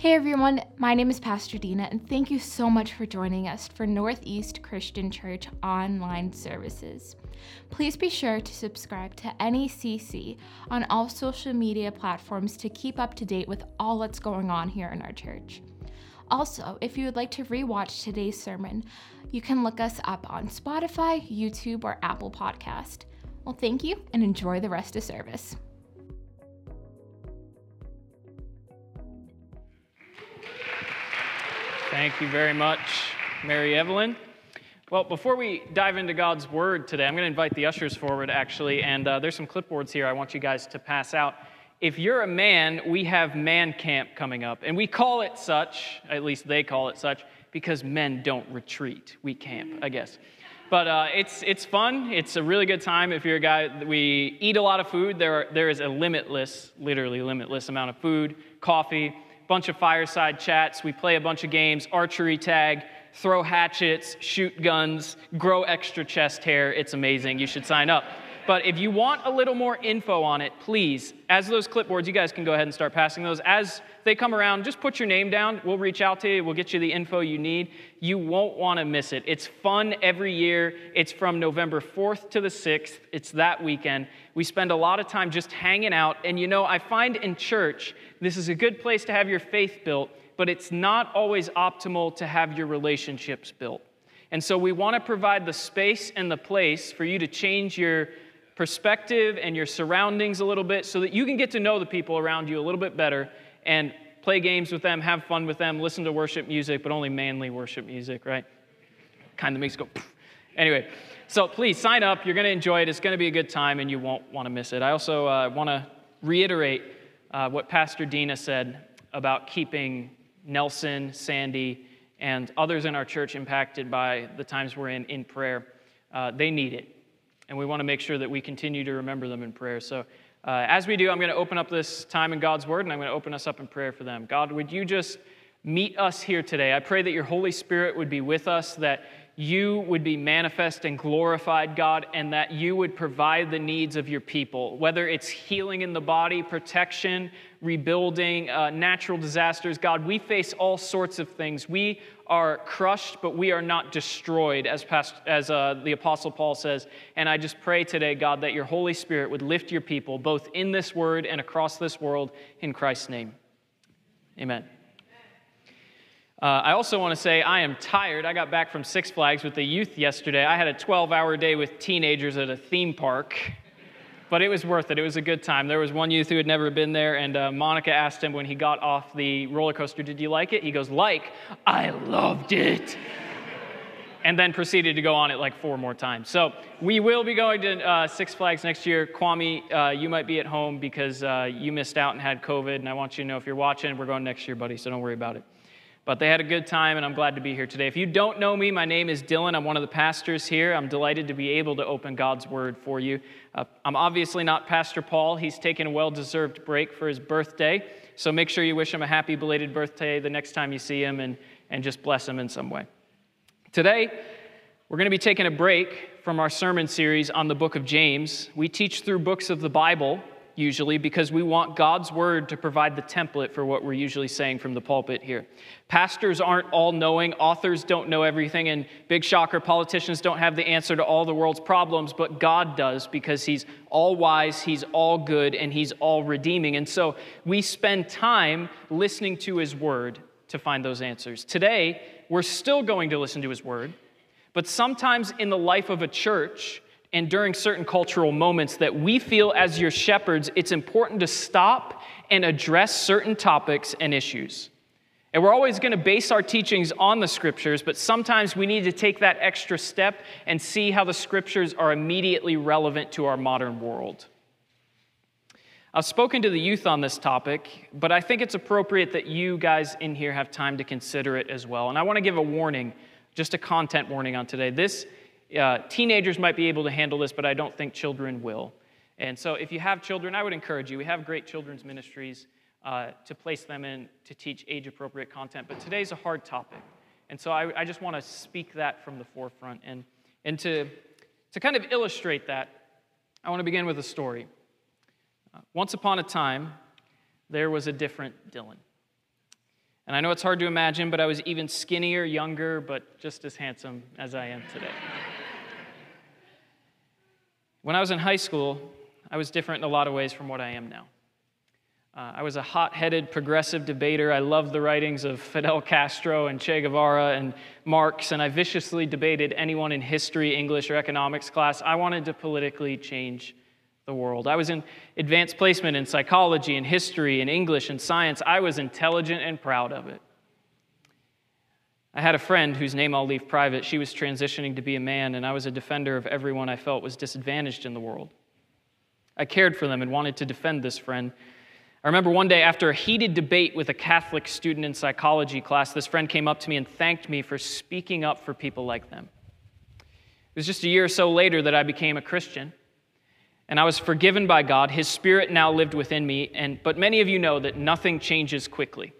Hey everyone, my name is Pastor Dina, and thank you so much for joining us for Northeast Christian Church online services. Please be sure to subscribe to NECC on all social media platforms to keep up to date with all that's going on here in our church. Also, if you would like to rewatch today's sermon, you can look us up on Spotify, YouTube, or Apple Podcast. Well, thank you and enjoy the rest of service. Thank you very much, Mary Evelyn. Well, before we dive into God's Word today, I'm going to invite the ushers forward, actually, and uh, there's some clipboards here I want you guys to pass out. If you're a man, we have Man Camp coming up, and we call it such, at least they call it such, because men don't retreat. We camp, I guess. But uh, it's, it's fun. It's a really good time if you're a guy. We eat a lot of food. There, are, there is a limitless, literally limitless amount of food, coffee, bunch of fireside chats. We play a bunch of games, archery tag, throw hatchets, shoot guns, grow extra chest hair. It's amazing. You should sign up. But if you want a little more info on it, please, as those clipboards, you guys can go ahead and start passing those. As they come around, just put your name down. We'll reach out to you. We'll get you the info you need. You won't want to miss it. It's fun every year. It's from November 4th to the 6th. It's that weekend. We spend a lot of time just hanging out. And you know, I find in church, this is a good place to have your faith built, but it's not always optimal to have your relationships built. And so we want to provide the space and the place for you to change your perspective and your surroundings a little bit so that you can get to know the people around you a little bit better and play games with them, have fun with them, listen to worship music, but only manly worship music, right? Kind of makes go. Anyway, so please sign up. You're going to enjoy it. It's going to be a good time, and you won't want to miss it. I also uh, want to reiterate uh, what Pastor Dina said about keeping Nelson, Sandy, and others in our church impacted by the times we're in in prayer. Uh, they need it and we want to make sure that we continue to remember them in prayer. So, uh, as we do, I'm going to open up this time in God's Word, and I'm going to open us up in prayer for them. God, would you just meet us here today? I pray that your Holy Spirit would be with us, that you would be manifest and glorified, God, and that you would provide the needs of your people, whether it's healing in the body, protection, rebuilding, uh, natural disasters. God, we face all sorts of things. We are crushed, but we are not destroyed, as, past, as uh, the Apostle Paul says. And I just pray today, God, that your Holy Spirit would lift your people, both in this word and across this world, in Christ's name. Amen. Uh, I also want to say I am tired. I got back from Six Flags with the youth yesterday. I had a 12 hour day with teenagers at a theme park, but it was worth it. It was a good time. There was one youth who had never been there, and uh, Monica asked him when he got off the roller coaster, Did you like it? He goes, Like, I loved it. and then proceeded to go on it like four more times. So we will be going to uh, Six Flags next year. Kwame, uh, you might be at home because uh, you missed out and had COVID, and I want you to know if you're watching, we're going next year, buddy, so don't worry about it. But they had a good time, and I'm glad to be here today. If you don't know me, my name is Dylan. I'm one of the pastors here. I'm delighted to be able to open God's Word for you. Uh, I'm obviously not Pastor Paul. He's taken a well deserved break for his birthday. So make sure you wish him a happy belated birthday the next time you see him and, and just bless him in some way. Today, we're going to be taking a break from our sermon series on the book of James. We teach through books of the Bible usually, because we want God's word to provide the template for what we're usually saying from the pulpit here. Pastors aren't all knowing, authors don't know everything, and big shocker, politicians don't have the answer to all the world's problems, but God does because He's all wise, He's all good, and He's all redeeming. And so we spend time listening to His word to find those answers. Today, we're still going to listen to His word, but sometimes in the life of a church, and during certain cultural moments that we feel as your shepherds, it's important to stop and address certain topics and issues. And we're always going to base our teachings on the scriptures, but sometimes we need to take that extra step and see how the scriptures are immediately relevant to our modern world. I've spoken to the youth on this topic, but I think it's appropriate that you guys in here have time to consider it as well. And I want to give a warning, just a content warning on today. This uh, teenagers might be able to handle this, but I don't think children will. And so, if you have children, I would encourage you. We have great children's ministries uh, to place them in to teach age appropriate content, but today's a hard topic. And so, I, I just want to speak that from the forefront. And, and to, to kind of illustrate that, I want to begin with a story. Uh, once upon a time, there was a different Dylan. And I know it's hard to imagine, but I was even skinnier, younger, but just as handsome as I am today. When I was in high school, I was different in a lot of ways from what I am now. Uh, I was a hot headed progressive debater. I loved the writings of Fidel Castro and Che Guevara and Marx, and I viciously debated anyone in history, English, or economics class. I wanted to politically change the world. I was in advanced placement in psychology and history and English and science. I was intelligent and proud of it. I had a friend whose name I'll leave private. She was transitioning to be a man, and I was a defender of everyone I felt was disadvantaged in the world. I cared for them and wanted to defend this friend. I remember one day after a heated debate with a Catholic student in psychology class, this friend came up to me and thanked me for speaking up for people like them. It was just a year or so later that I became a Christian and I was forgiven by God. His spirit now lived within me, and, but many of you know that nothing changes quickly.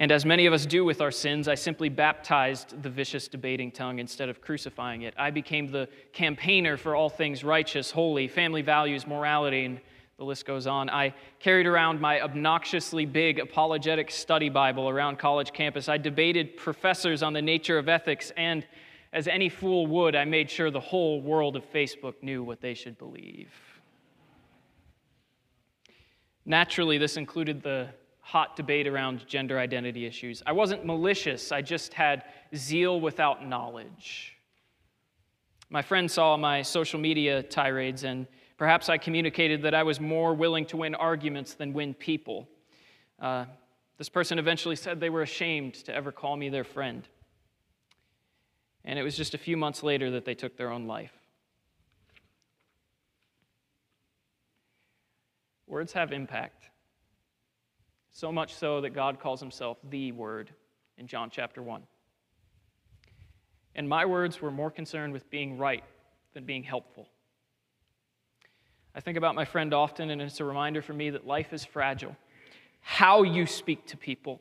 And as many of us do with our sins, I simply baptized the vicious debating tongue instead of crucifying it. I became the campaigner for all things righteous, holy, family values, morality, and the list goes on. I carried around my obnoxiously big apologetic study Bible around college campus. I debated professors on the nature of ethics and as any fool would, I made sure the whole world of Facebook knew what they should believe. Naturally, this included the hot debate around gender identity issues. I wasn't malicious, I just had zeal without knowledge. My friend saw my social media tirades, and perhaps I communicated that I was more willing to win arguments than win people. Uh, this person eventually said they were ashamed to ever call me their friend and it was just a few months later that they took their own life. Words have impact. So much so that God calls himself the Word in John chapter 1. And my words were more concerned with being right than being helpful. I think about my friend often, and it's a reminder for me that life is fragile. How you speak to people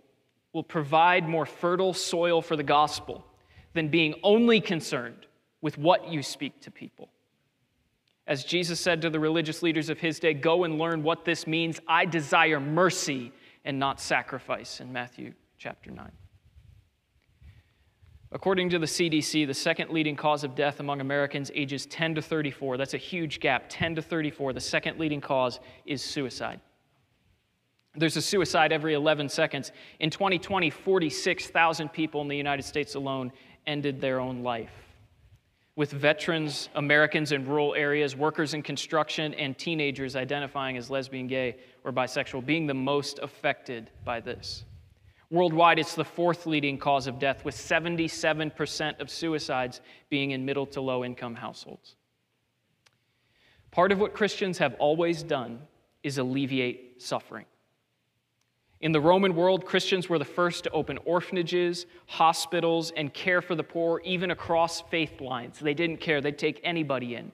will provide more fertile soil for the gospel than being only concerned with what you speak to people. As Jesus said to the religious leaders of his day, go and learn what this means. I desire mercy and not sacrifice, in Matthew chapter 9. According to the CDC, the second leading cause of death among Americans ages 10 to 34, that's a huge gap, 10 to 34, the second leading cause is suicide. There's a suicide every 11 seconds. In 2020, 46,000 people in the United States alone ended their own life. With veterans, Americans in rural areas, workers in construction, and teenagers identifying as lesbian, gay, or bisexual being the most affected by this. Worldwide, it's the fourth leading cause of death, with 77% of suicides being in middle to low income households. Part of what Christians have always done is alleviate suffering. In the Roman world, Christians were the first to open orphanages, hospitals, and care for the poor, even across faith lines. They didn't care, they'd take anybody in.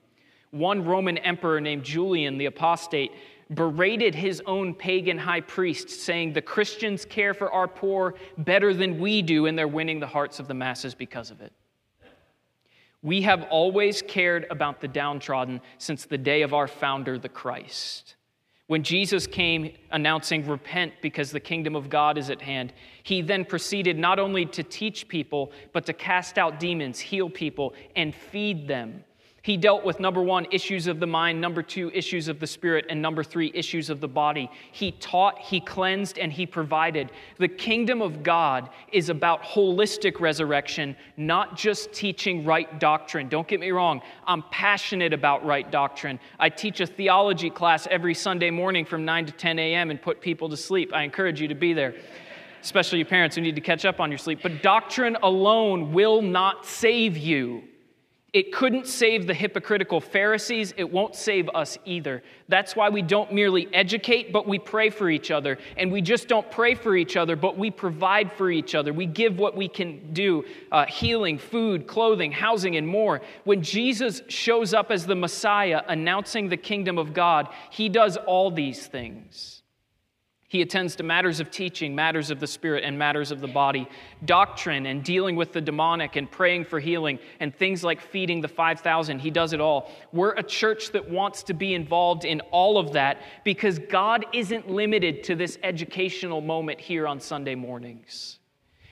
One Roman emperor named Julian the Apostate berated his own pagan high priest, saying, The Christians care for our poor better than we do, and they're winning the hearts of the masses because of it. We have always cared about the downtrodden since the day of our founder, the Christ. When Jesus came announcing, Repent because the kingdom of God is at hand, he then proceeded not only to teach people, but to cast out demons, heal people, and feed them. He dealt with number one, issues of the mind, number two, issues of the spirit, and number three, issues of the body. He taught, he cleansed, and he provided. The kingdom of God is about holistic resurrection, not just teaching right doctrine. Don't get me wrong, I'm passionate about right doctrine. I teach a theology class every Sunday morning from 9 to 10 a.m. and put people to sleep. I encourage you to be there especially your parents who need to catch up on your sleep. But doctrine alone will not save you. It couldn't save the hypocritical Pharisees. It won't save us either. That's why we don't merely educate, but we pray for each other. And we just don't pray for each other, but we provide for each other. We give what we can do uh, healing, food, clothing, housing, and more. When Jesus shows up as the Messiah announcing the kingdom of God, he does all these things. He attends to matters of teaching, matters of the spirit, and matters of the body, doctrine and dealing with the demonic and praying for healing, and things like feeding the 5,000. He does it all. We're a church that wants to be involved in all of that because God isn't limited to this educational moment here on Sunday mornings.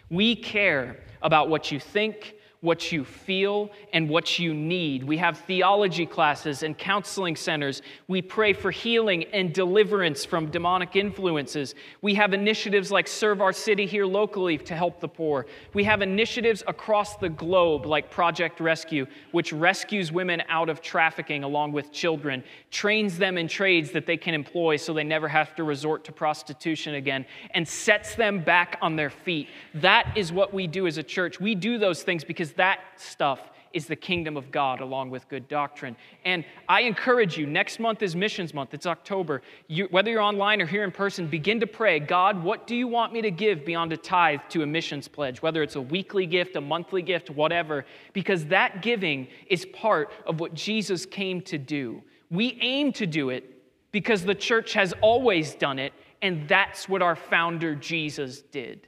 We care about what you think, what you feel and what you need. We have theology classes and counseling centers. We pray for healing and deliverance from demonic influences. We have initiatives like Serve Our City here locally to help the poor. We have initiatives across the globe like Project Rescue, which rescues women out of trafficking along with children, trains them in trades that they can employ so they never have to resort to prostitution again, and sets them back on their feet. That is what we do as a church. We do those things because because that stuff is the kingdom of God along with good doctrine. And I encourage you, next month is Missions Month, it's October. You, whether you're online or here in person, begin to pray God, what do you want me to give beyond a tithe to a missions pledge? Whether it's a weekly gift, a monthly gift, whatever, because that giving is part of what Jesus came to do. We aim to do it because the church has always done it, and that's what our founder Jesus did.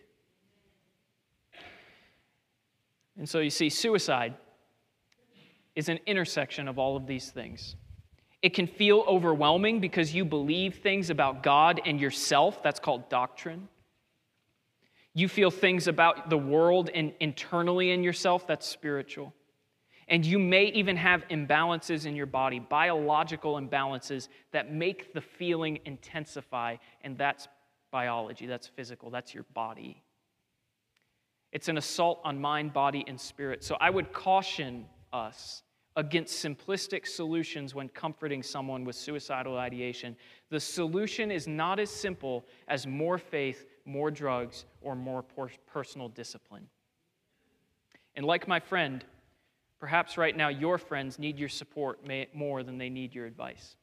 And so you see, suicide is an intersection of all of these things. It can feel overwhelming because you believe things about God and yourself. That's called doctrine. You feel things about the world and internally in yourself. That's spiritual. And you may even have imbalances in your body, biological imbalances that make the feeling intensify. And that's biology, that's physical, that's your body. It's an assault on mind, body, and spirit. So I would caution us against simplistic solutions when comforting someone with suicidal ideation. The solution is not as simple as more faith, more drugs, or more personal discipline. And like my friend, perhaps right now your friends need your support more than they need your advice.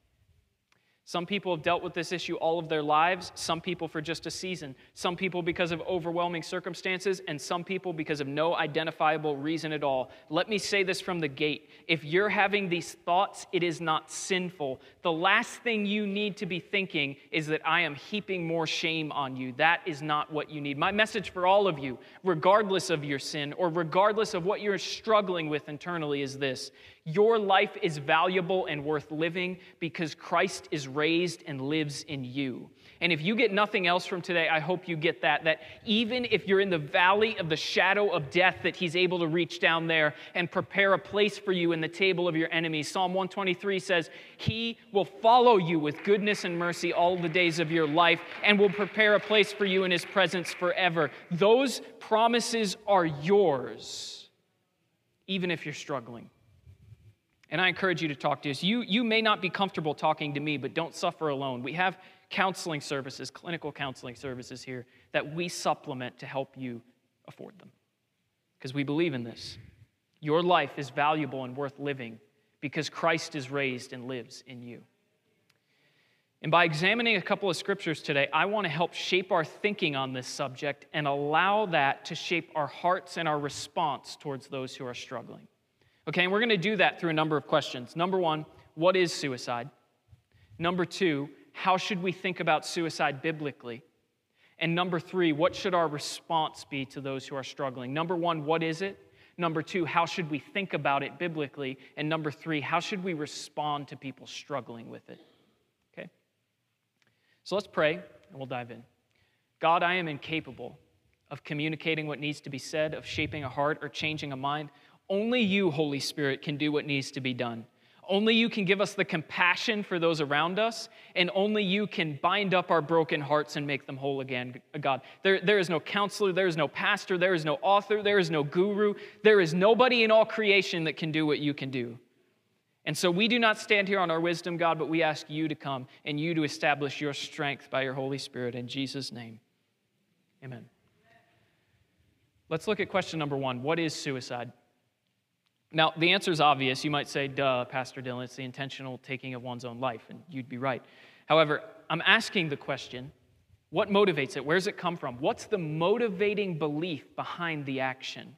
Some people have dealt with this issue all of their lives, some people for just a season, some people because of overwhelming circumstances, and some people because of no identifiable reason at all. Let me say this from the gate. If you're having these thoughts, it is not sinful. The last thing you need to be thinking is that I am heaping more shame on you. That is not what you need. My message for all of you, regardless of your sin or regardless of what you're struggling with internally, is this your life is valuable and worth living because Christ is raised and lives in you. And if you get nothing else from today, I hope you get that. That even if you're in the valley of the shadow of death, that He's able to reach down there and prepare a place for you in the table of your enemies. Psalm 123 says, He will follow you with goodness and mercy all the days of your life and will prepare a place for you in His presence forever. Those promises are yours, even if you're struggling. And I encourage you to talk to us. You, you may not be comfortable talking to me, but don't suffer alone. We have counseling services, clinical counseling services here that we supplement to help you afford them. Because we believe in this. Your life is valuable and worth living because Christ is raised and lives in you. And by examining a couple of scriptures today, I want to help shape our thinking on this subject and allow that to shape our hearts and our response towards those who are struggling. Okay, and we're going to do that through a number of questions. Number one, what is suicide? Number two, how should we think about suicide biblically? And number three, what should our response be to those who are struggling? Number one, what is it? Number two, how should we think about it biblically? And number three, how should we respond to people struggling with it? Okay? So let's pray and we'll dive in. God, I am incapable of communicating what needs to be said, of shaping a heart or changing a mind. Only you, Holy Spirit, can do what needs to be done. Only you can give us the compassion for those around us, and only you can bind up our broken hearts and make them whole again, God. There, there is no counselor, there is no pastor, there is no author, there is no guru, there is nobody in all creation that can do what you can do. And so we do not stand here on our wisdom, God, but we ask you to come and you to establish your strength by your Holy Spirit. In Jesus' name, amen. Let's look at question number one What is suicide? Now, the answer is obvious. You might say, duh, Pastor Dylan, it's the intentional taking of one's own life, and you'd be right. However, I'm asking the question what motivates it? Where does it come from? What's the motivating belief behind the action?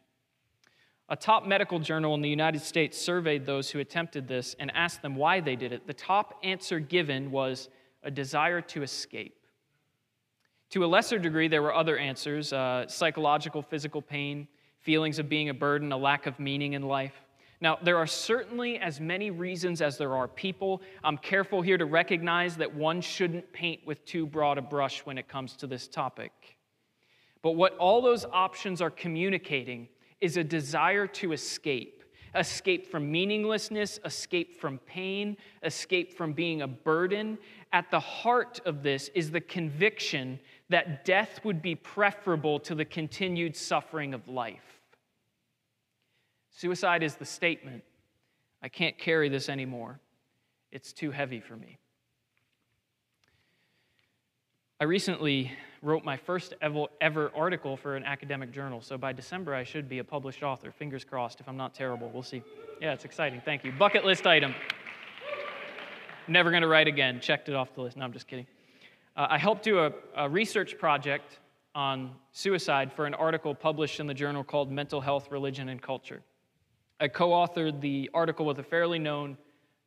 A top medical journal in the United States surveyed those who attempted this and asked them why they did it. The top answer given was a desire to escape. To a lesser degree, there were other answers uh, psychological, physical pain, feelings of being a burden, a lack of meaning in life. Now, there are certainly as many reasons as there are people. I'm careful here to recognize that one shouldn't paint with too broad a brush when it comes to this topic. But what all those options are communicating is a desire to escape escape from meaninglessness, escape from pain, escape from being a burden. At the heart of this is the conviction that death would be preferable to the continued suffering of life. Suicide is the statement I can't carry this anymore. It's too heavy for me. I recently wrote my first ever, article for an academic journal, so by December I should be a published author. Fingers crossed if I'm not terrible. We'll see. Yeah, it's exciting. Thank you. Bucket list item. Never going to write again. Checked it off the list. No, I'm just kidding. Uh, I helped do a, a research project on suicide for an article published in the journal called Mental Health, Religion, and Culture. I co authored the article with a fairly known,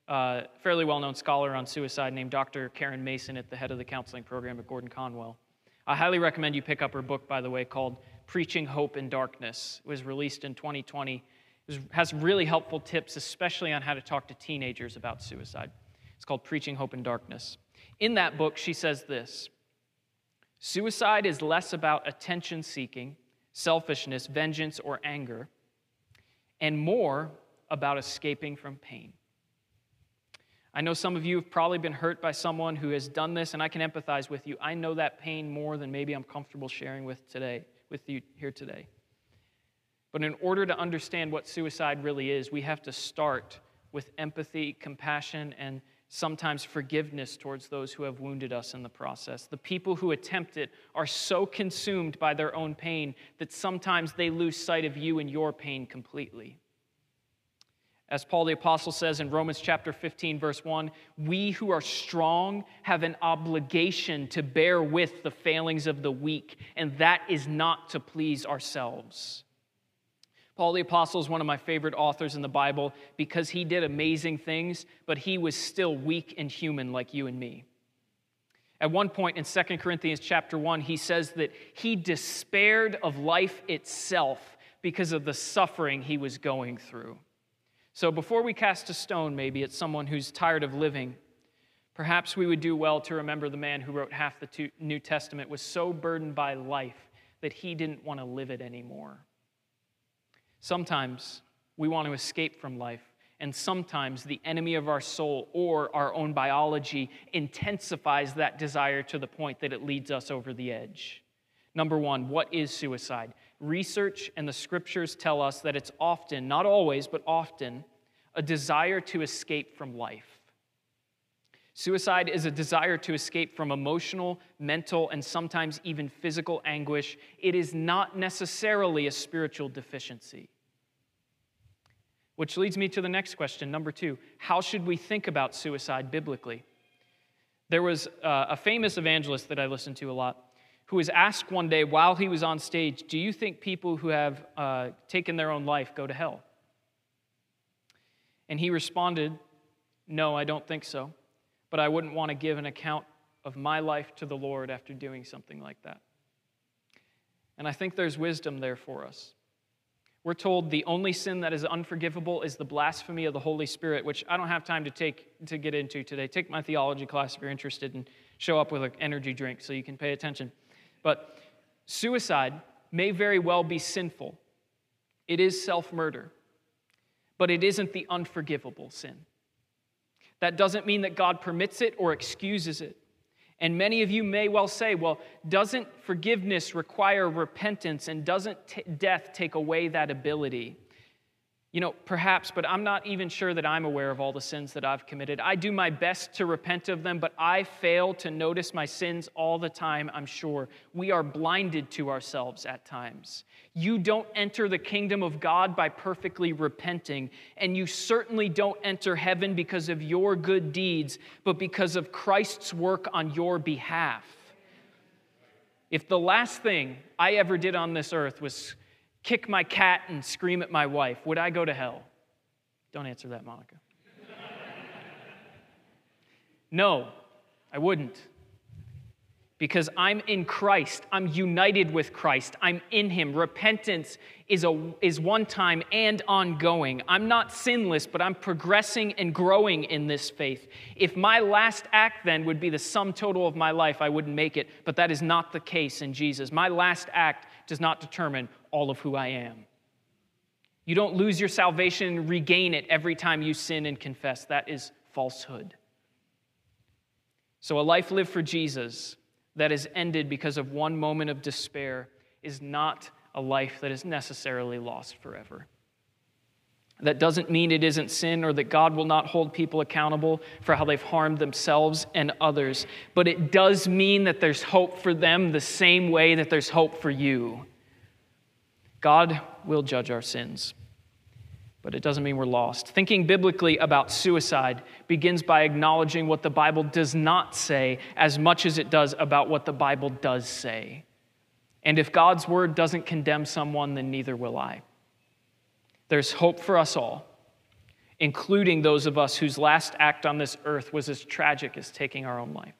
uh, fairly well known scholar on suicide named Dr. Karen Mason at the head of the counseling program at Gordon Conwell. I highly recommend you pick up her book, by the way, called Preaching Hope in Darkness. It was released in 2020. It has really helpful tips, especially on how to talk to teenagers about suicide. It's called Preaching Hope in Darkness. In that book, she says this Suicide is less about attention seeking, selfishness, vengeance, or anger and more about escaping from pain. I know some of you have probably been hurt by someone who has done this, and I can empathize with you. I know that pain more than maybe I'm comfortable sharing with today, with you here today. But in order to understand what suicide really is, we have to start with empathy, compassion, and sometimes forgiveness towards those who have wounded us in the process. The people who attempt it are so consumed by their own pain that sometimes they lose sight of you and your pain completely. As Paul the Apostle says in Romans chapter 15, verse 1, we who are strong have an obligation to bear with the failings of the weak, and that is not to please ourselves. Paul the Apostle is one of my favorite authors in the Bible because he did amazing things, but he was still weak and human like you and me. At one point in 2 Corinthians chapter 1, he says that he despaired of life itself because of the suffering he was going through. So before we cast a stone, maybe at someone who's tired of living, perhaps we would do well to remember the man who wrote half the New Testament was so burdened by life that he didn't want to live it anymore. Sometimes we want to escape from life, and sometimes the enemy of our soul or our own biology intensifies that desire to the point that it leads us over the edge. Number one, what is suicide? Research and the scriptures tell us that it's often, not always, but often, a desire to escape from life. Suicide is a desire to escape from emotional, mental, and sometimes even physical anguish. It is not necessarily a spiritual deficiency. Which leads me to the next question, number two How should we think about suicide biblically? There was uh, a famous evangelist that I listened to a lot who was asked one day while he was on stage, Do you think people who have uh, taken their own life go to hell? And he responded, No, I don't think so but I wouldn't want to give an account of my life to the Lord after doing something like that. And I think there's wisdom there for us. We're told the only sin that is unforgivable is the blasphemy of the Holy Spirit, which I don't have time to take to get into today. Take my theology class if you're interested and show up with an energy drink so you can pay attention. But suicide may very well be sinful. It is self-murder. But it isn't the unforgivable sin. That doesn't mean that God permits it or excuses it. And many of you may well say, well, doesn't forgiveness require repentance and doesn't t- death take away that ability? You know, perhaps, but I'm not even sure that I'm aware of all the sins that I've committed. I do my best to repent of them, but I fail to notice my sins all the time, I'm sure. We are blinded to ourselves at times. You don't enter the kingdom of God by perfectly repenting, and you certainly don't enter heaven because of your good deeds, but because of Christ's work on your behalf. If the last thing I ever did on this earth was kick my cat and scream at my wife, would I go to hell? Don't answer that, Monica. no, I wouldn't. because I'm in Christ. I'm united with Christ. I'm in Him. Repentance is, a, is one time and ongoing. I'm not sinless, but I'm progressing and growing in this faith. If my last act then would be the sum total of my life, I wouldn't make it, but that is not the case in Jesus. My last act does not determine all of who I am. You don't lose your salvation and regain it every time you sin and confess. That is falsehood. So, a life lived for Jesus that is ended because of one moment of despair is not a life that is necessarily lost forever. That doesn't mean it isn't sin or that God will not hold people accountable for how they've harmed themselves and others, but it does mean that there's hope for them the same way that there's hope for you. God will judge our sins but it doesn't mean we're lost. Thinking biblically about suicide begins by acknowledging what the Bible does not say as much as it does about what the Bible does say. And if God's word doesn't condemn someone, then neither will I. There's hope for us all, including those of us whose last act on this earth was as tragic as taking our own life.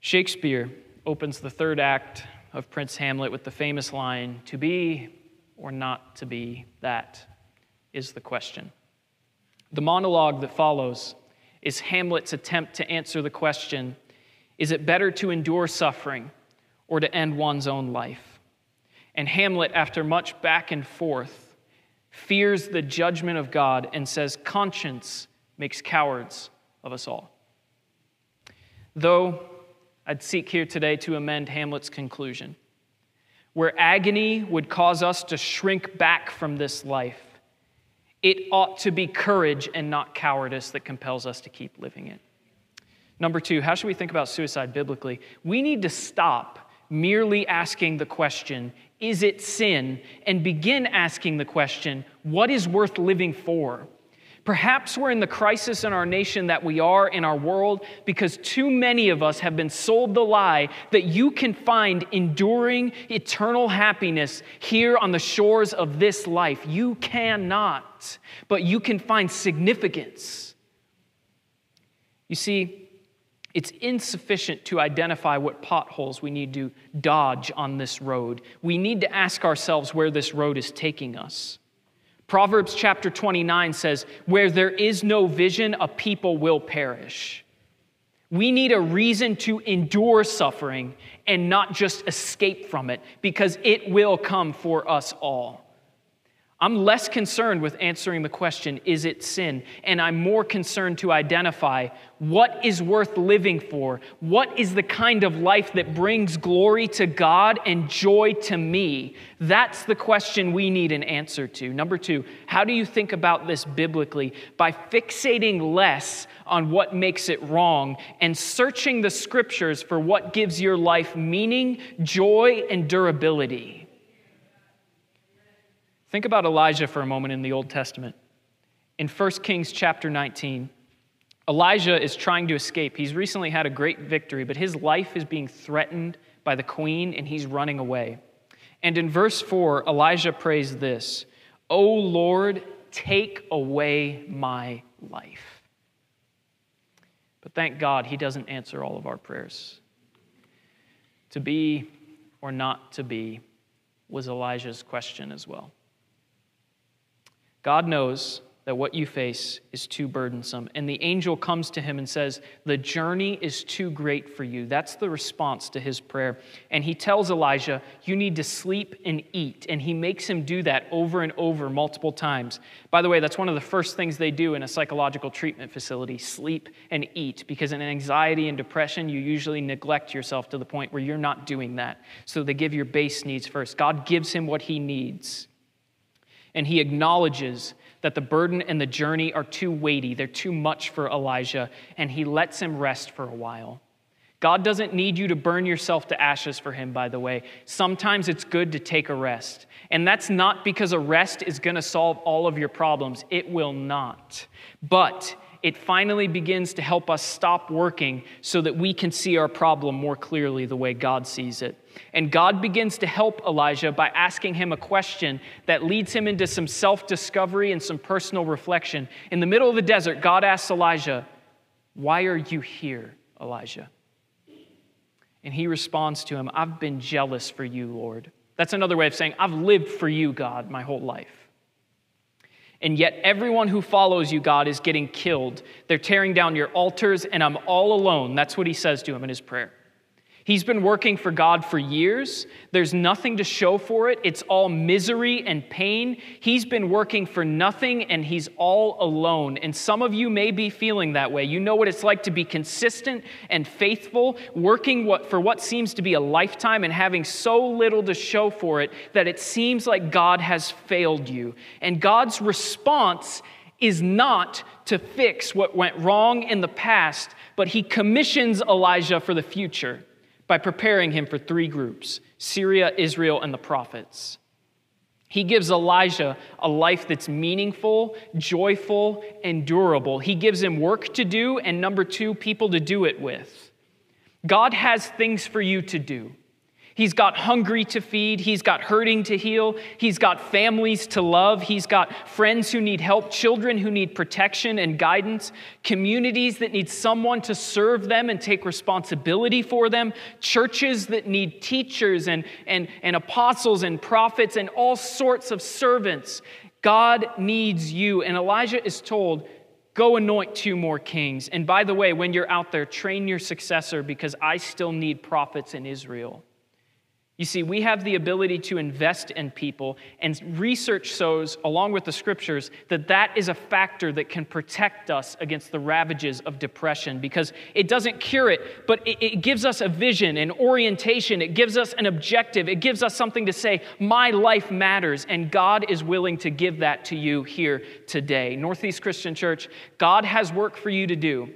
Shakespeare opens the third act of Prince Hamlet with the famous line To be or not to be, that is the question. The monologue that follows is Hamlet's attempt to answer the question is it better to endure suffering or to end one's own life? And Hamlet, after much back and forth, fears the judgment of God and says, Conscience makes cowards of us all. Though I'd seek here today to amend Hamlet's conclusion where agony would cause us to shrink back from this life, it ought to be courage and not cowardice that compels us to keep living it. Number two, how should we think about suicide biblically? We need to stop merely asking the question, is it sin? And begin asking the question, what is worth living for? Perhaps we're in the crisis in our nation that we are in our world because too many of us have been sold the lie that you can find enduring eternal happiness here on the shores of this life. You cannot, but you can find significance. You see, it's insufficient to identify what potholes we need to dodge on this road. We need to ask ourselves where this road is taking us. Proverbs chapter 29 says, Where there is no vision, a people will perish. We need a reason to endure suffering and not just escape from it because it will come for us all. I'm less concerned with answering the question, is it sin? And I'm more concerned to identify what is worth living for? What is the kind of life that brings glory to God and joy to me? That's the question we need an answer to. Number two, how do you think about this biblically? By fixating less on what makes it wrong and searching the scriptures for what gives your life meaning, joy, and durability. Think about Elijah for a moment in the Old Testament. In 1 Kings chapter 19, Elijah is trying to escape. He's recently had a great victory, but his life is being threatened by the queen and he's running away. And in verse 4, Elijah prays this O Lord, take away my life. But thank God he doesn't answer all of our prayers. To be or not to be was Elijah's question as well. God knows that what you face is too burdensome. And the angel comes to him and says, The journey is too great for you. That's the response to his prayer. And he tells Elijah, You need to sleep and eat. And he makes him do that over and over multiple times. By the way, that's one of the first things they do in a psychological treatment facility sleep and eat. Because in anxiety and depression, you usually neglect yourself to the point where you're not doing that. So they give your base needs first. God gives him what he needs and he acknowledges that the burden and the journey are too weighty, they're too much for Elijah, and he lets him rest for a while. God doesn't need you to burn yourself to ashes for him, by the way. Sometimes it's good to take a rest. And that's not because a rest is going to solve all of your problems, it will not. But it finally begins to help us stop working so that we can see our problem more clearly the way God sees it. And God begins to help Elijah by asking him a question that leads him into some self discovery and some personal reflection. In the middle of the desert, God asks Elijah, Why are you here? Elijah. And he responds to him, I've been jealous for you, Lord. That's another way of saying, I've lived for you, God, my whole life. And yet, everyone who follows you, God, is getting killed. They're tearing down your altars, and I'm all alone. That's what he says to him in his prayer. He's been working for God for years. There's nothing to show for it. It's all misery and pain. He's been working for nothing and he's all alone. And some of you may be feeling that way. You know what it's like to be consistent and faithful, working for what seems to be a lifetime and having so little to show for it that it seems like God has failed you. And God's response is not to fix what went wrong in the past, but he commissions Elijah for the future by preparing him for three groups Syria, Israel, and the prophets. He gives Elijah a life that's meaningful, joyful, and durable. He gives him work to do, and number two, people to do it with. God has things for you to do. He's got hungry to feed. He's got hurting to heal. He's got families to love. He's got friends who need help, children who need protection and guidance, communities that need someone to serve them and take responsibility for them, churches that need teachers and, and, and apostles and prophets and all sorts of servants. God needs you. And Elijah is told, Go anoint two more kings. And by the way, when you're out there, train your successor because I still need prophets in Israel. You see, we have the ability to invest in people, and research shows, along with the scriptures, that that is a factor that can protect us against the ravages of depression because it doesn't cure it, but it, it gives us a vision, an orientation, it gives us an objective, it gives us something to say, my life matters, and God is willing to give that to you here today. Northeast Christian Church, God has work for you to do.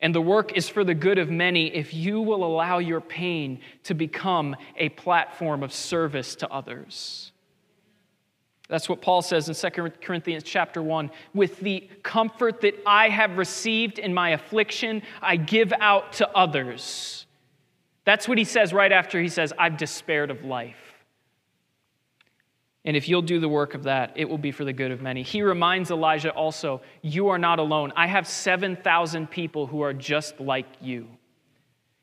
And the work is for the good of many if you will allow your pain to become a platform of service to others. That's what Paul says in 2 Corinthians chapter 1. With the comfort that I have received in my affliction, I give out to others. That's what he says right after he says, I've despaired of life. And if you'll do the work of that, it will be for the good of many. He reminds Elijah also, You are not alone. I have 7,000 people who are just like you.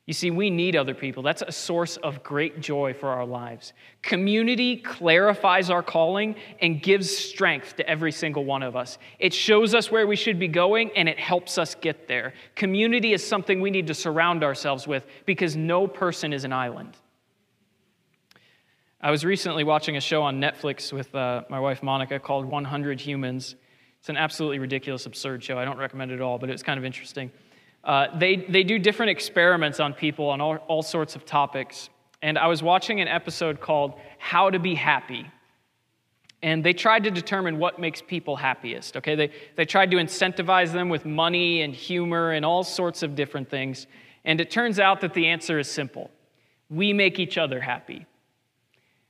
You see, we need other people. That's a source of great joy for our lives. Community clarifies our calling and gives strength to every single one of us. It shows us where we should be going and it helps us get there. Community is something we need to surround ourselves with because no person is an island. I was recently watching a show on Netflix with uh, my wife Monica called 100 Humans. It's an absolutely ridiculous, absurd show. I don't recommend it at all, but it's kind of interesting. Uh, they, they do different experiments on people on all, all sorts of topics. And I was watching an episode called How to Be Happy. And they tried to determine what makes people happiest. Okay, they, they tried to incentivize them with money and humor and all sorts of different things. And it turns out that the answer is simple we make each other happy.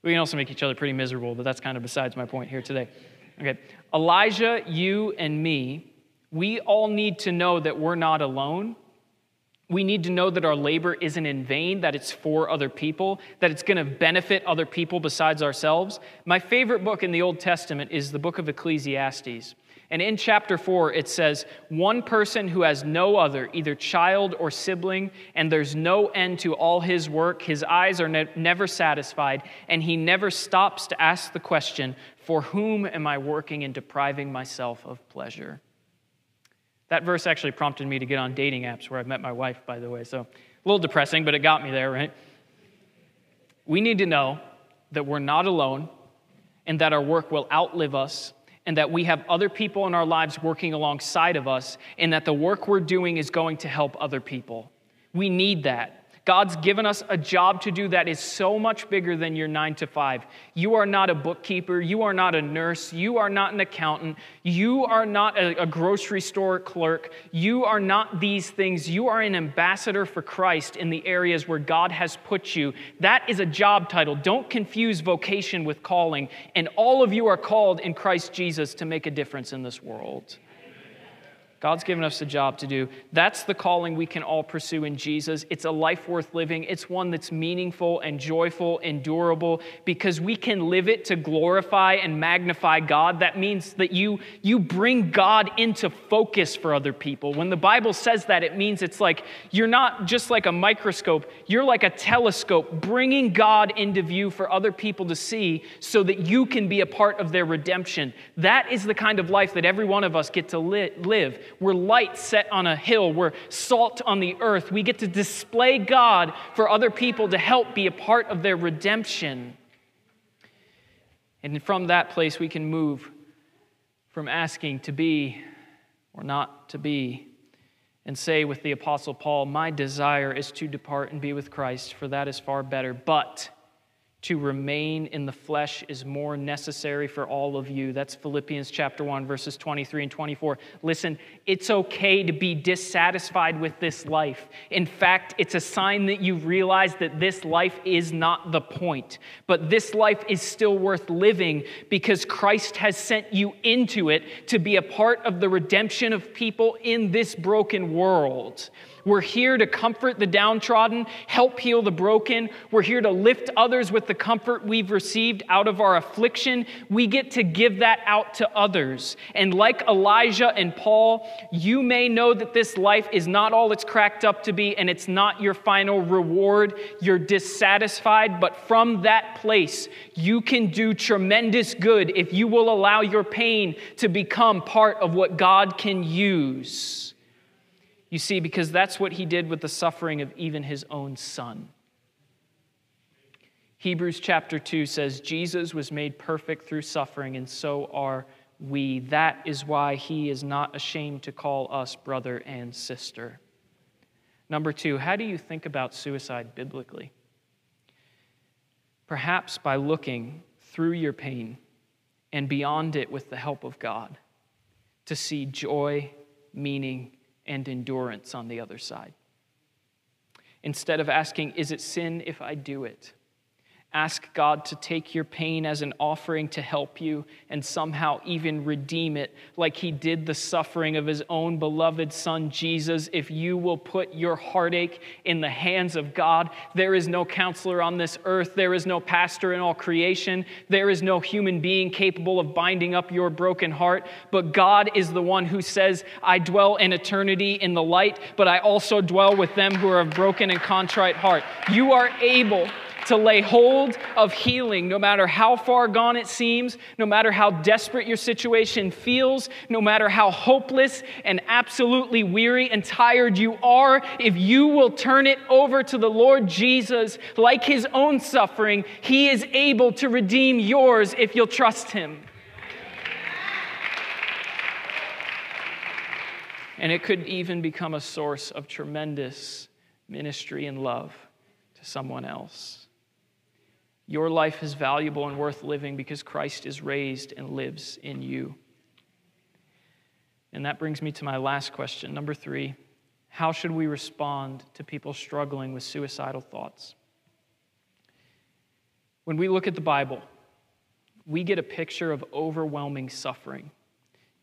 We can also make each other pretty miserable, but that's kind of besides my point here today. Okay, Elijah, you and me, we all need to know that we're not alone. We need to know that our labor isn't in vain, that it's for other people, that it's going to benefit other people besides ourselves. My favorite book in the Old Testament is the book of Ecclesiastes. And in chapter 4, it says, One person who has no other, either child or sibling, and there's no end to all his work, his eyes are ne- never satisfied, and he never stops to ask the question, For whom am I working and depriving myself of pleasure? That verse actually prompted me to get on dating apps where I met my wife, by the way. So a little depressing, but it got me there, right? We need to know that we're not alone and that our work will outlive us and that we have other people in our lives working alongside of us, and that the work we're doing is going to help other people. We need that. God's given us a job to do that is so much bigger than your nine to five. You are not a bookkeeper. You are not a nurse. You are not an accountant. You are not a, a, grocery store clerk. You are not these things. You are an ambassador for Christ in the areas where God has put you. That is a job title. Don't confuse vocation with calling. And all of you are called in Christ Jesus to make a difference in this world. God's given us a job to do. That's the calling we can all pursue in Jesus. It's a life worth living. It's one that's meaningful and joyful and durable because we can live it to glorify and magnify God. That means that you, you bring God into focus for other people. When the Bible says that, it means it's like you're not just like a microscope, you're like a telescope, bringing God into view for other people to see so that you can be a part of their redemption. That is the kind of life that every one of us get to li- live. We're light set on a hill, we're salt on the earth. We get to display God for other people to help be a part of their redemption. And from that place, we can move from asking to be or not to be and say with the Apostle Paul, My desire is to depart and be with Christ, for that is far better. But to remain in the flesh is more necessary for all of you. That's Philippians chapter 1 verses 23 and 24. Listen, it's okay to be dissatisfied with this life. In fact, it's a sign that you realize that this life is not the point, but this life is still worth living because Christ has sent you into it to be a part of the redemption of people in this broken world. We're here to comfort the downtrodden, help heal the broken. We're here to lift others with the comfort we've received out of our affliction. We get to give that out to others. And like Elijah and Paul, you may know that this life is not all it's cracked up to be, and it's not your final reward. You're dissatisfied, but from that place, you can do tremendous good if you will allow your pain to become part of what God can use. You see, because that's what he did with the suffering of even his own son. Hebrews chapter 2 says, Jesus was made perfect through suffering, and so are we. That is why he is not ashamed to call us brother and sister. Number two, how do you think about suicide biblically? Perhaps by looking through your pain and beyond it with the help of God to see joy, meaning, and endurance on the other side. Instead of asking, Is it sin if I do it? Ask God to take your pain as an offering to help you and somehow even redeem it, like He did the suffering of His own beloved Son, Jesus. If you will put your heartache in the hands of God, there is no counselor on this earth, there is no pastor in all creation, there is no human being capable of binding up your broken heart. But God is the one who says, I dwell in eternity in the light, but I also dwell with them who are of broken and contrite heart. You are able to lay hold of healing, no matter how far gone it seems, no matter how desperate your situation feels, no matter how hopeless and absolutely weary and tired you are, if you will turn it over to the Lord Jesus, like his own suffering, he is able to redeem yours if you'll trust him. And it could even become a source of tremendous ministry and love to someone else. Your life is valuable and worth living because Christ is raised and lives in you. And that brings me to my last question. Number three How should we respond to people struggling with suicidal thoughts? When we look at the Bible, we get a picture of overwhelming suffering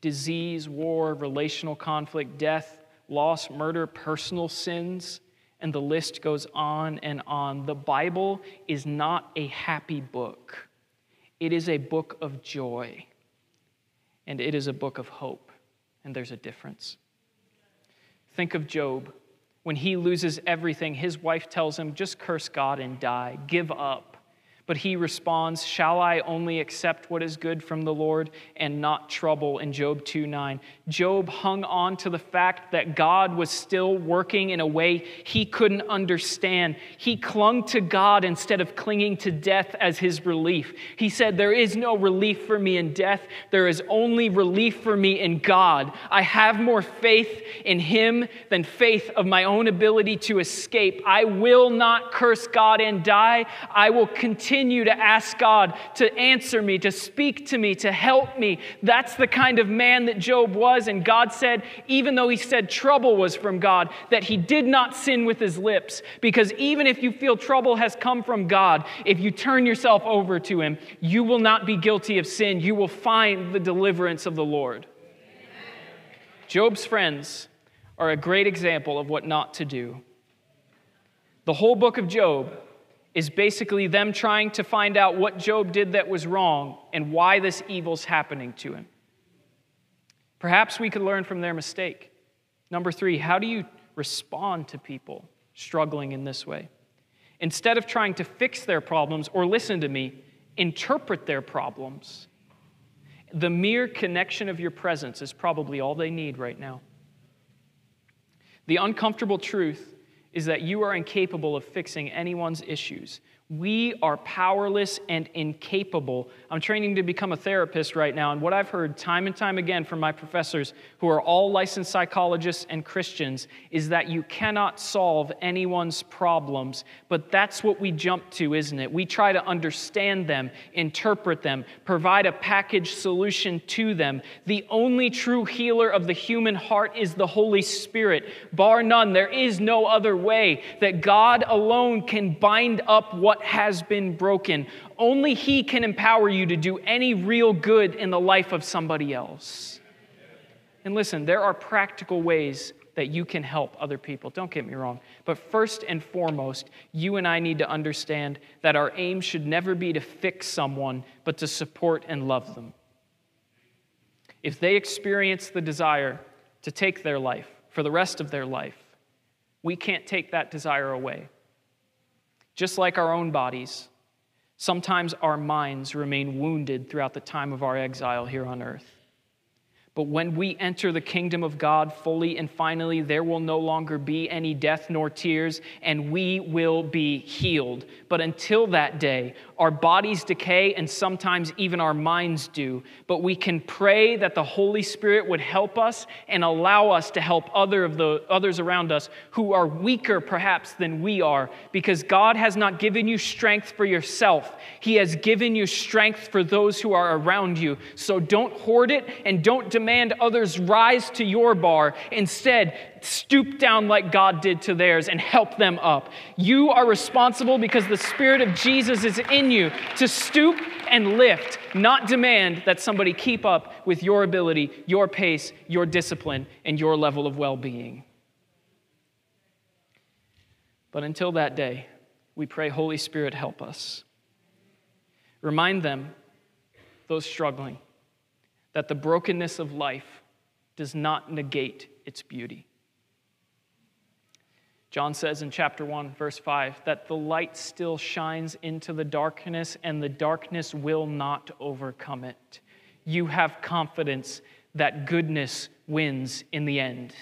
disease, war, relational conflict, death, loss, murder, personal sins and the list goes on and on. The Bible is not a happy book, it is a book of joy, and it is a book of hope, and there's a difference. Think of Job. When he loses everything, his wife tells him, just curse God and die, give up. But he responds, Shall I only accept what is good from the Lord and not trouble? In Job 2 9. Job hung on to the fact that God was still working in a way he couldn't understand. He clung to God instead of clinging to death as his relief. He said, There is no relief for me in death, there is only relief for me in God. I have more faith in him than faith of my own ability to escape. I will not curse God and die. I will continue continue to ask God to answer me, to speak to me, to help me. That's the kind of man that Job was. And God said, even though he said trouble was from God, that he did not sin with his lips. Because even if you feel trouble has come from God, if you turn yourself over to him, you will not be guilty of sin. You will find the deliverance of the Lord. Job's friends are a great example of what not to do. The whole book of Job is basically them trying to find out what Job did that was wrong and why this evil's happening to him. Perhaps we could learn from their mistake. Number three, how do you respond to people struggling in this way? Instead of trying to fix their problems or listen to me, interpret their problems. The mere connection of your presence is probably all they need right now. The uncomfortable truth is that you are incapable of fixing anyone's issues. We are powerless and incapable. I'm training to become a therapist right now, and what I've heard time and time again from my professors, who are all licensed psychologists and Christians, is that you cannot solve anyone's problems. But that's what we jump to, isn't it? We try to understand them, interpret them, provide a package solution to them. The only true healer of the human heart is the Holy Spirit. Bar none, there is no other way that God alone can bind up what has been broken. Only He can empower you to do any real good in the life of somebody else. And listen, there are practical ways that you can help other people. Don't get me wrong. But first and foremost, you and I need to understand that our aim should never be to fix someone, but to support and love them. If they experience the desire to take their life for the rest of their life, we can't take that desire away. Just like our own bodies, sometimes our minds remain wounded throughout the time of our exile here on earth. But when we enter the kingdom of God fully and finally, there will no longer be any death nor tears, and we will be healed. But until that day, our bodies decay and sometimes even our minds do. But we can pray that the Holy Spirit would help us and allow us to help other of the others around us who are weaker perhaps than we are, because God has not given you strength for yourself. He has given you strength for those who are around you. So don't hoard it and don't demand others rise to your bar. Instead, stoop down like God did to theirs and help them up. You are responsible because the Spirit of Jesus is in you to stoop and lift, not demand that somebody keep up with your ability, your pace, your discipline, and your level of well being. But until that day, we pray, Holy Spirit, help us. Remind them, those struggling, that the brokenness of life does not negate its beauty. John says in chapter 1, verse 5, that the light still shines into the darkness and the darkness will not overcome it. You have confidence that goodness wins in the end.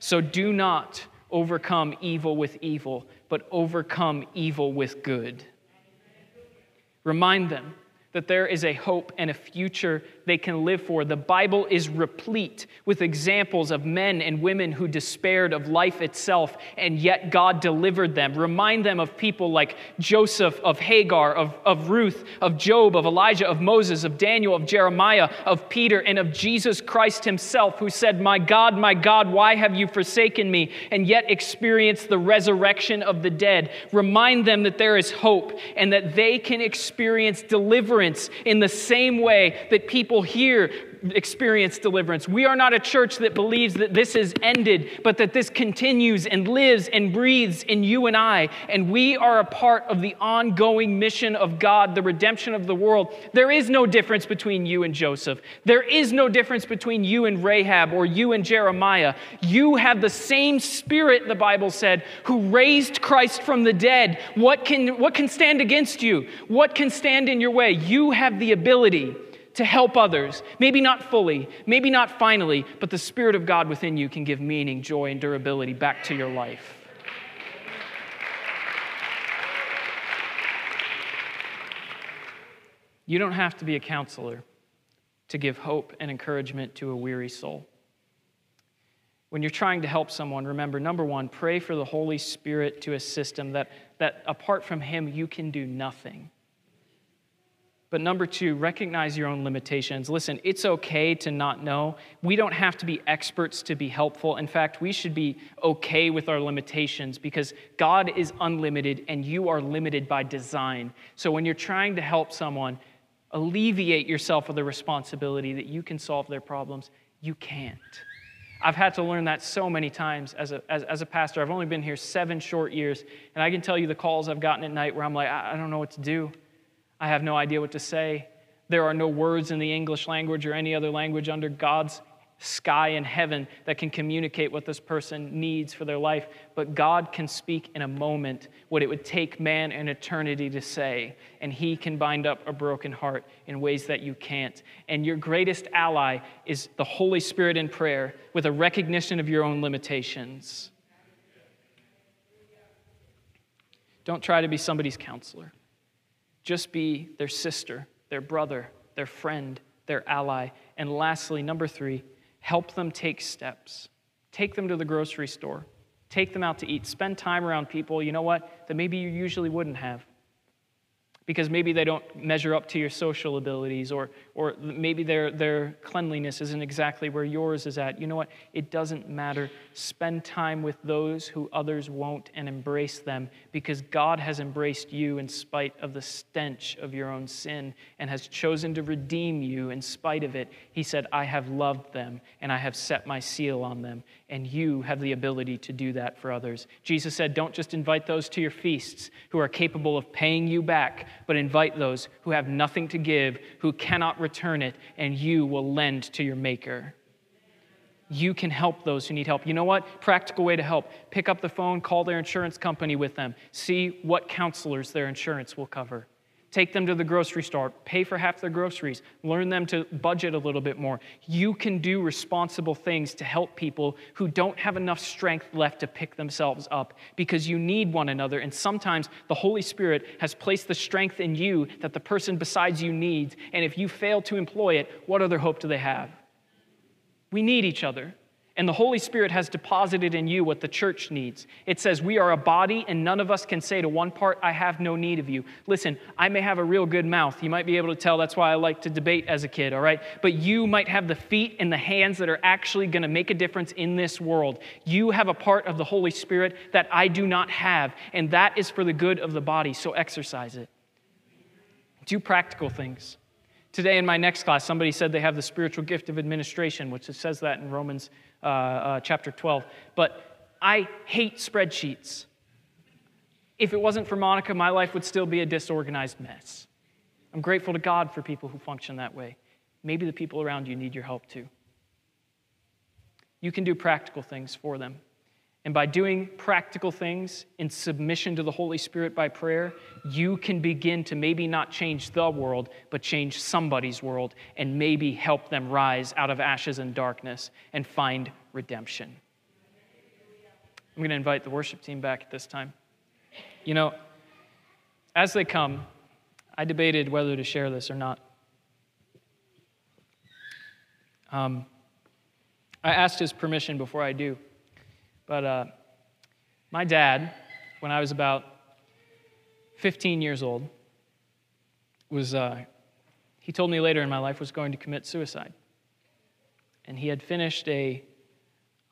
So do not overcome evil with evil, but overcome evil with good. Remind them that there is a hope and a future they can live for. The Bible is replete with examples of men and women who despaired of life itself, and yet God delivered them. Remind them of people like Joseph, of Hagar, of, of Ruth, of Job, of Elijah, of Moses, of Daniel, of Jeremiah, of Peter, and of Jesus Christ himself, who said, My God, my God, why have you forsaken me? And yet experienced the resurrection of the dead. Remind them that there is hope and that they can experience deliverance in the same way that people here experience deliverance. We are not a church that believes that this is ended, but that this continues and lives and breathes in you and I. And we are a part of the ongoing mission of God, the redemption of the world. There is no difference between you and Joseph. There is no difference between you and Rahab or you and Jeremiah. You have the same spirit, the Bible said, who raised Christ from the dead. What can, what can stand against you? What can stand in your way? You have the ability to help others. Maybe not fully, maybe not finally, but the Spirit of God within you can give meaning, joy, and durability back to your life. You don't have to be a counselor to give hope and encouragement to a weary soul. When you're trying to help someone, remember number one, pray for the Holy Spirit to assist them, that, that apart from Him, you can do nothing. But number two, recognize your own limitations. Listen, it's okay to not know. We don't have to be experts to be helpful. In fact, we should be okay with our limitations because God is unlimited and you are limited by design. So when you're trying to help someone, alleviate yourself of the responsibility that you can solve their problems. You can't. I've had to learn that so many times as a, as, as a pastor. I've only been here seven short years, and I can tell you the calls I've gotten at night where I'm like, I, I don't know what to do. I have no idea what to say. There are no words in the English language or any other language under God's sky in heaven that can communicate what this person needs for their life, but God can speak in a moment what it would take man an eternity to say, and He can bind up a broken heart in ways that you can't. And your greatest ally is the Holy Spirit in prayer with a recognition of your own limitations. Don't try to be somebody's counselor. Just be their sister, their brother, their friend, their ally. And lastly, number three, help them take steps. Take them to the grocery store. Take them out to eat. Spend time around people, you know what, that maybe you usually wouldn't have because maybe they don't measure up to your social abilities or, or maybe their, their cleanliness isn't exactly where yours is at. You know what? It doesn't matter. Spend time with those who others won't and embrace them because God has embraced you in spite of the stench of your own sin and has chosen to redeem you in spite of it. He said, I have loved them and I have set my seal on them, and you have the ability to do that for others. Jesus said, Don't just invite those to your feasts who are capable of paying you back but invite those who have nothing to give, who cannot return it, and you will lend to your Maker. You can help those who need help. You know what? Practical way to help. Pick up the phone, call their insurance company with them, see what counselors their insurance will cover. Take them to the grocery store, pay for half their groceries, learn them to budget a little bit more. You can do responsible things to help people who don't have enough strength left to pick themselves up because you need one another. And sometimes the Holy Spirit has placed the strength in you that the person besides you needs. And if you fail to employ it, what other hope do they have? We need each other. And the Holy Spirit has deposited in you what the church needs. It says, We are a body, and none of us can say to one part, I have no need of you. Listen, I may have a real good mouth. You might be able to tell that's why I like to debate as a kid, all right? But you might have the feet and the hands that are actually going to make a difference in this world. You have a part of the Holy Spirit that I do not have, and that is for the good of the body, so exercise it. Do practical things. Today in my next class, somebody said they have the spiritual gift of administration, which it says that in Romans uh, uh, chapter 12. But I hate spreadsheets. If it wasn't for Monica, my life would still be a disorganized mess. I'm grateful to God for people who function that way. Maybe the people around you need your help too. You can do practical things for them. And by doing practical things in submission to the Holy Spirit by prayer, you can begin to maybe not change the world, but change somebody's world and maybe help them rise out of ashes and darkness and find redemption. I'm going to invite the worship team back at this time. You know, as they come, I debated whether to share this or not. Um, I asked his permission before I do. But uh, my dad, when I was about 15 years old, was, uh, he told me later in my life, was going to commit suicide. And he had finished a,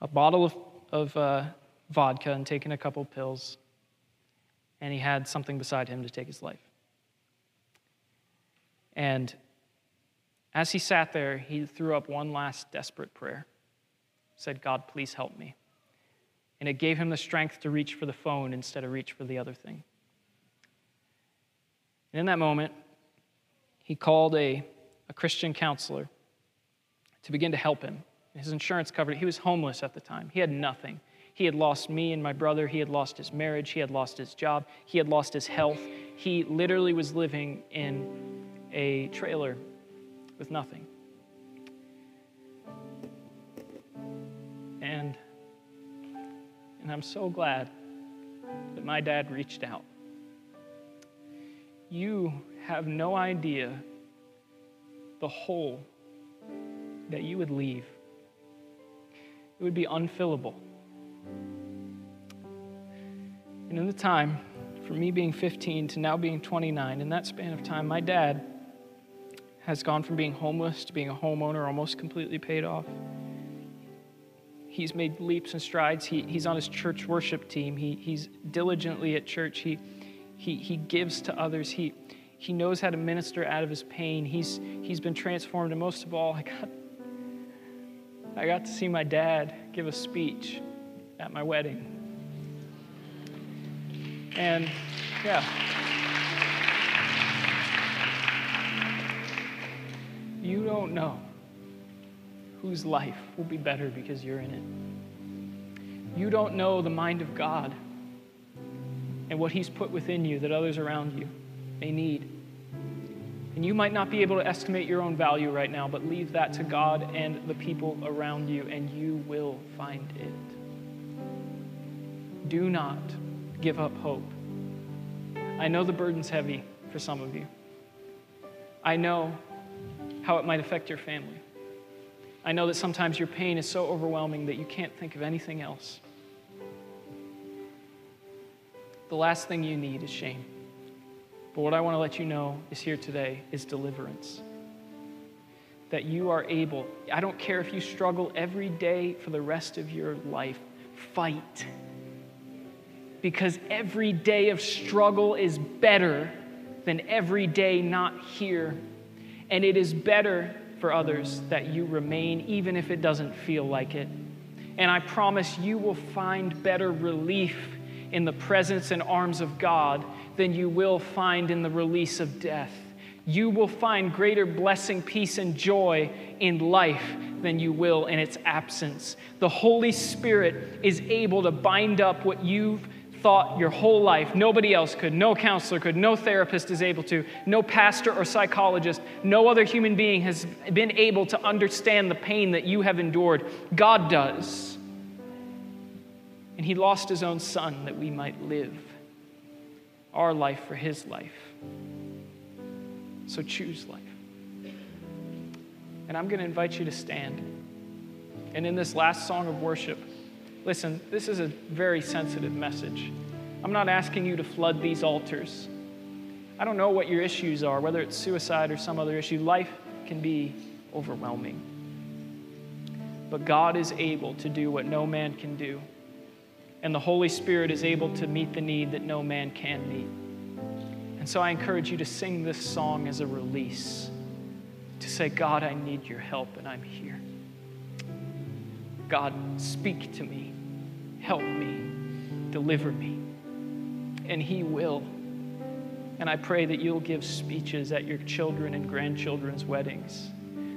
a bottle of, of uh, vodka and taken a couple pills, and he had something beside him to take his life. And as he sat there, he threw up one last desperate prayer. Said, God, please help me and it gave him the strength to reach for the phone instead of reach for the other thing. And in that moment, he called a, a Christian counselor to begin to help him. His insurance covered it. He was homeless at the time, he had nothing. He had lost me and my brother. He had lost his marriage. He had lost his job. He had lost his health. He literally was living in a trailer with nothing. And I'm so glad that my dad reached out. You have no idea the hole that you would leave. It would be unfillable. And in the time, from me being 15 to now being 29, in that span of time, my dad has gone from being homeless to being a homeowner, almost completely paid off he's made leaps and strides. He, he's on his church worship team. He, he's diligently at church. He, he, he gives to others. He, he knows how to minister out of his pain. He's, he's been transformed. And most of all, I got, I got to see my dad give a speech at my wedding. And yeah. You don't know whose life will be better because you're in it. You don't know the mind of God and what He's put within you that others around you may need. And you might not be able to estimate your own value right now, but leave that to God and the people around you, and you will find it. Do not give up hope. I know the burden's heavy for some of you. I know how it might affect your family. I know that sometimes your pain is so overwhelming that you can't think of anything else. The last thing you need is shame. But what I want to let you know is here today is deliverance. That you are able, I don't care if you struggle every day for the rest of your life, fight. Because every day of struggle is better than every day not here. And it is better for others that you remain, even if it doesn't feel like it. And I promise you will find better relief in the presence and arms of God than you will find in the release of death. You will find greater blessing, peace, and joy in life than you will in its absence. The Holy Spirit is able to bind up what you've thought your whole life nobody else could, no counselor could, no therapist is able to, no pastor or psychologist, no other human being has been able to understand the pain that you have endured. God does. And He lost His own Son that we might live our life for His life. So choose life. And I'm going to invite you to stand. And in this last song of worship, Listen, this is a very sensitive message. I'm not asking you to flood these altars. I don't know what your issues are, whether it's suicide or some other issue. Life can be overwhelming. But God is able to do what no man can do. And the Holy Spirit is able to meet the need that no man can meet. And so I encourage you to sing this song as a release, to say, God, I need your help and I'm here. God, speak to me help me, deliver me. And He will. And I pray that you'll give speeches at your children and grandchildren's weddings.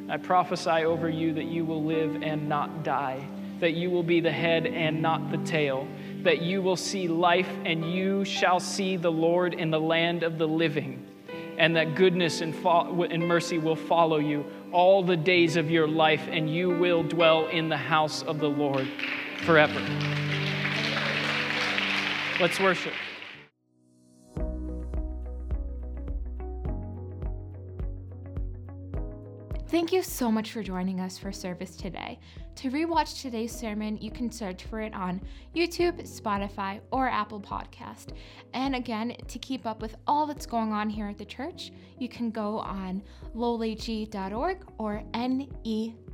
I prophesy over you that you will live and not die, that you will be the head and not the tail, that you will see life and you shall see the Lord in the land of the living, and that goodness and, fo- and mercy will follow you all the days of your life, and you will dwell in the house of the Lord forever. Let's worship. Thank you so much for joining us for service today. To rewatch today's sermon, you can search for it on YouTube, Spotify, or Apple Podcast. And again, to keep up with all that's going on here at the church, you can go on lowlayg.org or ne-cc.org.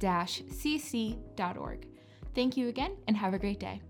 Thank you again and have a great day.